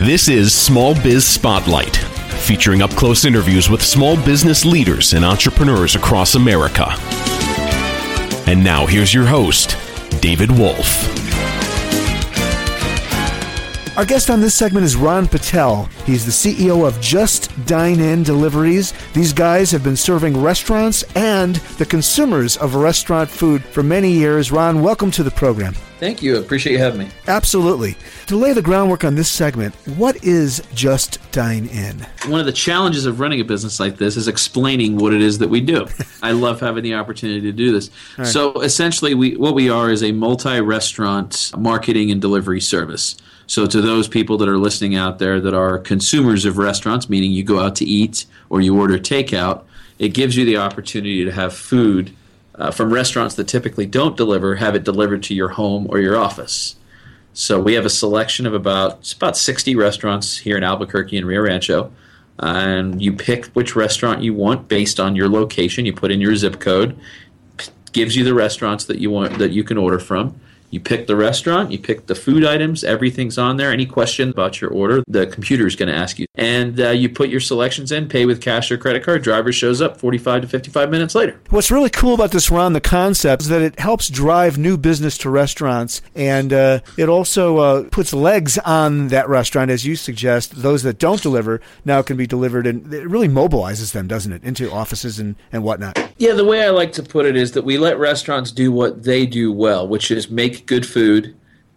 This is Small Biz Spotlight, featuring up close interviews with small business leaders and entrepreneurs across America. And now here's your host, David Wolf. Our guest on this segment is Ron Patel. He's the CEO of Just Dine In Deliveries. These guys have been serving restaurants and the consumers of restaurant food for many years. Ron, welcome to the program. Thank you. Appreciate you having me. Absolutely. To lay the groundwork on this segment, what is Just Dine In? One of the challenges of running a business like this is explaining what it is that we do. I love having the opportunity to do this. Right. So essentially, we what we are is a multi-restaurant marketing and delivery service. So to those people that are listening out there that are consumers of restaurants, meaning you go out to eat or you order takeout, it gives you the opportunity to have food uh, from restaurants that typically don't deliver, have it delivered to your home or your office. So we have a selection of about about 60 restaurants here in Albuquerque and Rio Rancho, and you pick which restaurant you want based on your location. You put in your zip code, gives you the restaurants that you want that you can order from. You pick the restaurant, you pick the food items, everything's on there. Any question about your order, the computer is going to ask you. And uh, you put your selections in, pay with cash or credit card. Driver shows up 45 to 55 minutes later. What's really cool about this, Ron, the concept is that it helps drive new business to restaurants. And uh, it also uh, puts legs on that restaurant, as you suggest. Those that don't deliver now can be delivered, and it really mobilizes them, doesn't it, into offices and, and whatnot. Yeah, the way I like to put it is that we let restaurants do what they do well, which is make good food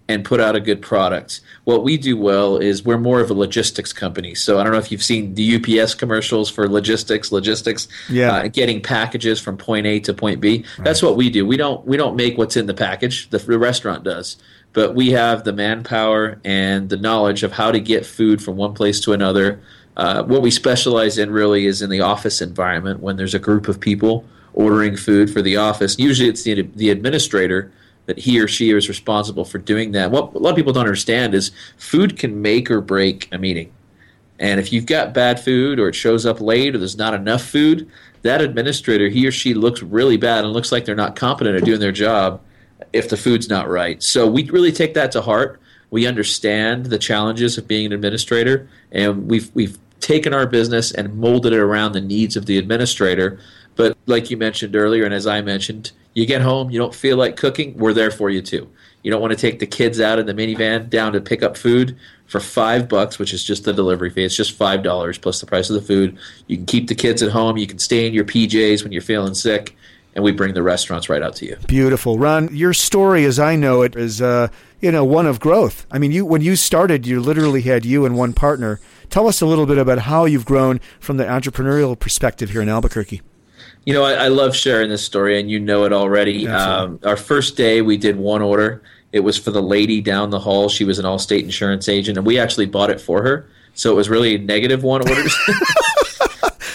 and put out a good product. What we do well is we're more of a logistics company. So I don't know if you've seen the UPS commercials for logistics, logistics, yeah. Uh, getting packages from point A to point B. Right. That's what we do. We don't we don't make what's in the package. The, the restaurant does, but we have the manpower and the knowledge of how to get food from one place to another. Uh, what we specialize in really is in the office environment when there's a group of people ordering food for the office. Usually, it's the the administrator that he or she is responsible for doing that. What a lot of people don't understand is food can make or break a meeting. And if you've got bad food or it shows up late or there's not enough food, that administrator, he or she looks really bad and looks like they're not competent at doing their job if the food's not right. So we really take that to heart. We understand the challenges of being an administrator and we've we've taken our business and molded it around the needs of the administrator. But like you mentioned earlier and as I mentioned, you get home, you don't feel like cooking, we're there for you too. You don't want to take the kids out in the minivan down to pick up food for five bucks, which is just the delivery fee. It's just five dollars plus the price of the food. You can keep the kids at home. You can stay in your PJs when you're feeling sick, and we bring the restaurants right out to you. Beautiful, Ron. Your story, as I know it, is uh, you know one of growth. I mean, you when you started, you literally had you and one partner. Tell us a little bit about how you've grown from the entrepreneurial perspective here in Albuquerque. You know, I, I, love sharing this story, and you know it already. Um, our first day, we did one order. It was for the lady down the hall. She was an Allstate insurance agent, and we actually bought it for her. So it was really negative one orders.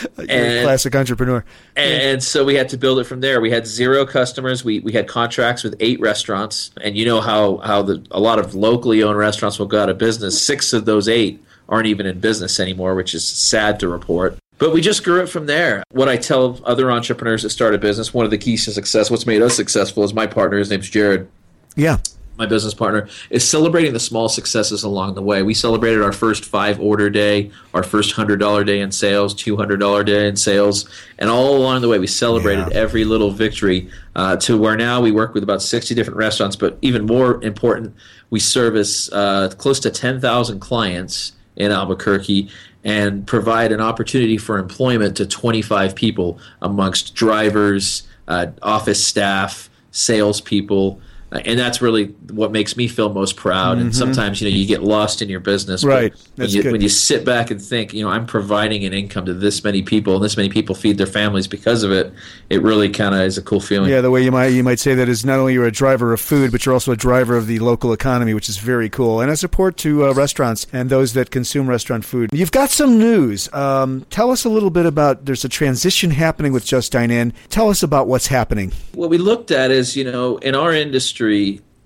and, classic entrepreneur. And, and, so we had to build it from there. We had zero customers. We we had contracts with eight restaurants, and you know how how the a lot of locally owned restaurants will go out of business. Six of those eight aren't even in business anymore, which is sad to report. But we just grew it from there. What I tell other entrepreneurs that start a business, one of the keys to success, what's made us successful is my partner, his name's Jared. Yeah. my business partner, is celebrating the small successes along the way. We celebrated our first five order day, our first hundred dollar day in sales, two hundred dollar day in sales, and all along the way we celebrated Yeah. every little victory. Uh, to where now we work with about sixty different restaurants, but even more important, we service uh, close to ten thousand clients in Albuquerque and provide an opportunity for employment to 25 people amongst drivers, uh, office staff, salespeople. And that's really what makes me feel most proud. And sometimes, you know, you get lost in your business. but Mm-hmm. Right. When you, when you sit back and think, you know, I'm providing an income to this many people, and this many people feed their families because of it. It really kind of is a cool feeling. Yeah, the way you might you might say that is not only you're a driver of food, but you're also a driver of the local economy, which is very cool, and a support to uh, restaurants and those that consume restaurant food. You've got some news. Um, tell us a little bit about. There's a transition happening with Just Dine In. Tell us about what's happening. what we looked at is, you know, in our industry,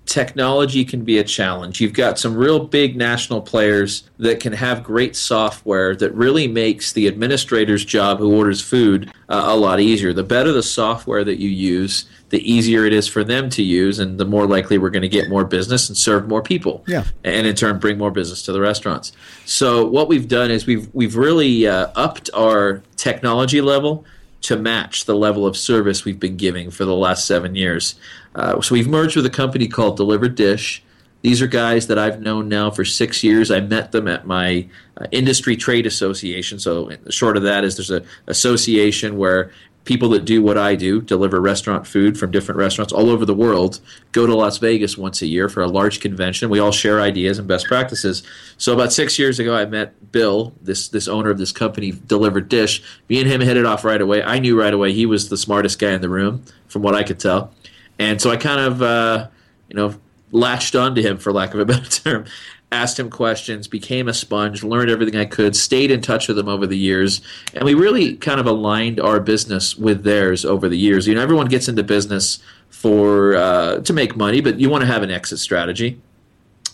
technology can be a challenge. You've got some real big national players that can have great software that really makes the administrator's job who orders food uh, a lot easier. The better the software that you use, the easier it is for them to use, and the more likely we're going to get more business and serve more people. Yeah. And in turn, bring more business to the restaurants. So what we've done is we've we've really uh, upped our technology level to match the level of service we've been giving for the last seven years. Uh, so we've merged with a company called Delivered Dish. These are guys that I've known now for six years. I met them at my uh, industry trade association. So short of that is there's a association where people that do what I do, deliver restaurant food from different restaurants all over the world, go to Las Vegas once a year for a large convention. We all share ideas and best practices. So about six years ago, I met Bill, this this owner of this company, Delivered Dish. Me and him hit it off right away. I knew right away he was the smartest guy in the room, from what I could tell. And so I kind of, uh, you know, latched onto him, for lack of a better term. Asked him questions, became a sponge, learned everything I could, stayed in touch with him over the years, and we really kind of aligned our business with theirs over the years. You know, everyone gets into business for uh, to make money, but you want to have an exit strategy.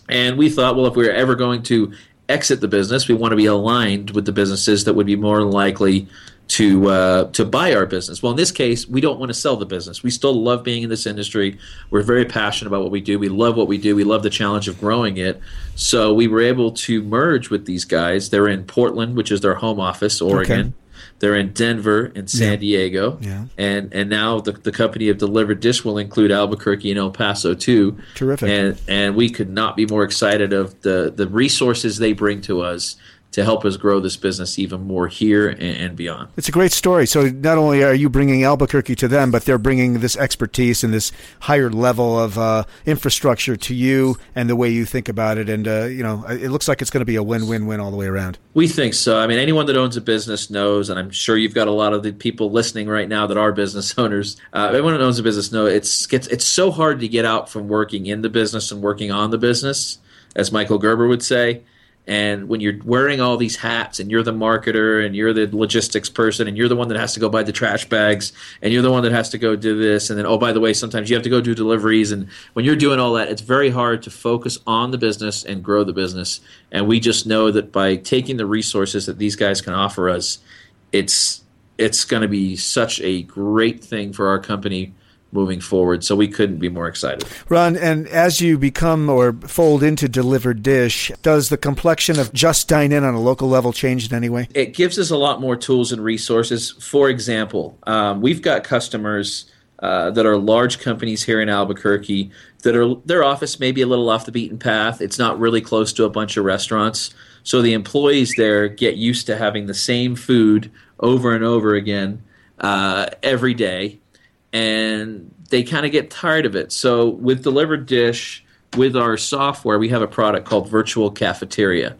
And we thought, well, if we were ever going to exit the business, we want to be aligned with the businesses that would be more likely to uh, to buy our business. Well, in this case, we don't want to sell the business. We still love being in this industry. We're very passionate about what we do. We love what we do. We love the challenge of growing it. So we were able to merge with these guys. They're in Portland, which is their home office, Oregon. They're in Denver and San Diego, Yeah. and and now the, the company of Delivered Dish will include Albuquerque and El Paso too. Terrific. And and we could not be more excited of the the resources they bring to us to help us grow this business even more here and, and beyond. It's a great story. So not only are you bringing Albuquerque to them, but they're bringing this expertise and this higher level of uh, infrastructure to you and the way you think about it. And uh, you know, it looks like it's going to be a win-win-win all the way around. We think so. I mean, anyone that owns a business knows, and I'm sure you've got a lot of the people listening right now that are business owners. Uh, everyone that owns a business knows it's gets it's so hard to get out from working in the business and working on the business, as Michael Gerber would say. And when you're wearing all these hats, and you're the marketer, and you're the logistics person, and you're the one that has to go buy the trash bags, and you're the one that has to go do this, and then oh by the way, sometimes you have to go do deliveries, and when you're doing all that, it's very hard to focus on the business and grow the business. And we just know that by taking the resources that these guys can offer us, it's it's going to be such a great thing for our company moving forward. So we couldn't be more excited. Ron, and as you become or fold into Delivered Dish, does the complexion of Just Dine In on a local level change in any way? It gives us a lot more tools and resources. For example, um, we've got customers uh, that are large companies here in Albuquerque that are their office may be a little off the beaten path. It's not really close to a bunch of restaurants. So the employees there get used to having the same food over and over again uh, every day and they kind of get tired of it. So with Delivered Dish, with our software, we have a product called Virtual Cafeteria.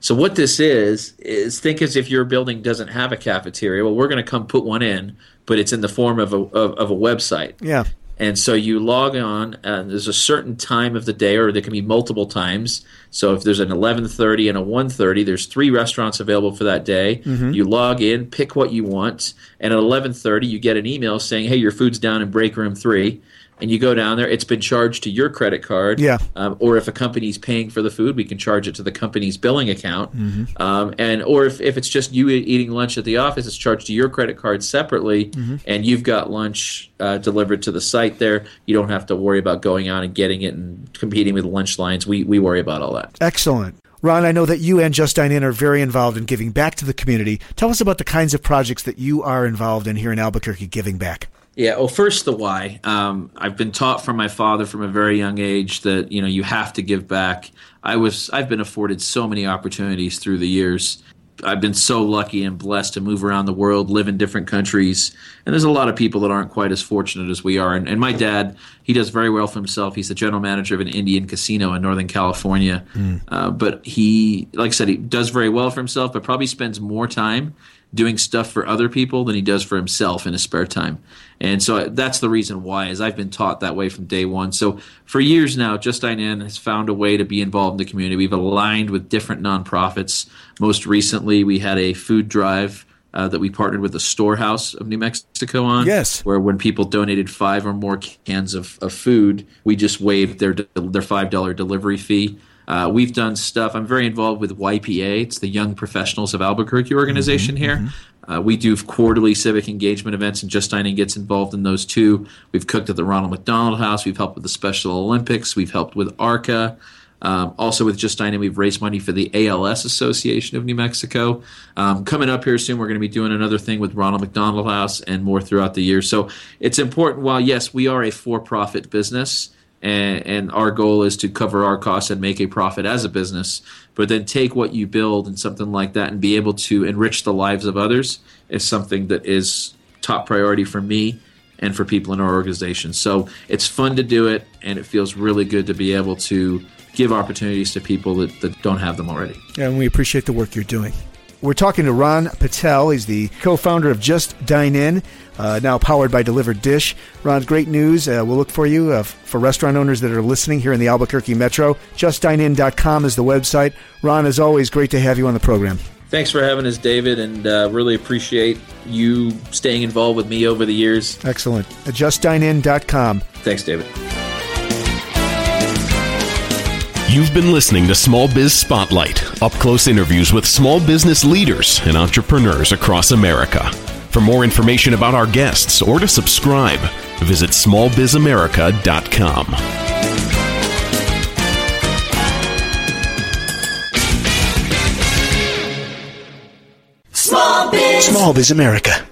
So what this is is think as if your building doesn't have a cafeteria. Well, we're going to come put one in, but it's in the form of a of, of a website. Yeah. And so you log on, and there's a certain time of the day, or there can be multiple times So if there's an 11:30 and a 1:30, there's three restaurants available for that day. Mm-hmm. You log in, pick what you want, and at 11:30 you get an email saying, "Hey, your food's down in break room 3." And you go down there, it's been charged to your credit card. Yeah. Um, or if a company's paying for the food, we can charge it to the company's billing account. Mm-hmm. Um, and or if, if it's just you eating lunch at the office, it's charged to your credit card separately, Mm-hmm. and you've got lunch uh, delivered to the site there. You don't have to worry about going out and getting it and competing with lunch lines. We we worry about all that. Excellent. Ron, I know that you and Just Dine In are very involved in giving back to the community. Tell us about the kinds of projects that you are involved in here in Albuquerque giving back. Yeah. Well, first the why. Um, I've been taught from my father from a very young age that you know you have to give back. I was I've been afforded so many opportunities through the years. I've been so lucky and blessed to move around the world, live in different countries, and there's a lot of people that aren't quite as fortunate as we are. And, and my dad, he does very well for himself. He's the general manager of an Indian casino in Northern California, uh, but he, like I said, he does very well for himself, but probably spends more time doing stuff for other people than he does for himself in his spare time. And so that's the reason why is I've been taught that way from day one. So for years now, Just Dine In has found a way to be involved in the community. We've aligned with different nonprofits. Most recently, we had a food drive uh, that we partnered with the Storehouse of New Mexico on. Yes. Where when people donated five or more cans of, of food, we just waived their their five dollar delivery fee. Uh, we've done stuff. I'm very involved with YPA. It's the Young Professionals of Albuquerque organization here. Uh, we do quarterly civic engagement events, and Just Dine In gets involved in those too. We've cooked at the Ronald McDonald House. We've helped with the Special Olympics. We've helped with ARCA. Um, also, with Just Dine In, we've raised money for the ALS Association of New Mexico. Um, coming up here soon, we're going to be doing another thing with Ronald McDonald House and more throughout the year. So it's important. While yes, we are a for-profit business, and, and our goal is to cover our costs and make a profit as a business, but then take what you build and something like that and be able to enrich the lives of others is something that is top priority for me and for people in our organization. So it's fun to do it, and it feels really good to be able to give opportunities to people that, that don't have them already. And we appreciate the work you're doing. We're talking to Ron Patel. He's the co founder of Just Dine In, uh, now powered by Delivered Dish. Ron, great news. Uh, we'll look for you uh, for restaurant owners that are listening here in the Albuquerque Metro. JustDineIn.com is the website. Ron, as always, great to have you on the program. Thanks for having us, David, and uh, really appreciate you staying involved with me over the years. Excellent. JustDineIn.com. Thanks, David. You've been listening to Small Biz Spotlight, up close interviews with small business leaders and entrepreneurs across America. For more information about our guests or to subscribe, visit smallbizamerica.com. Small Biz. Small Biz America.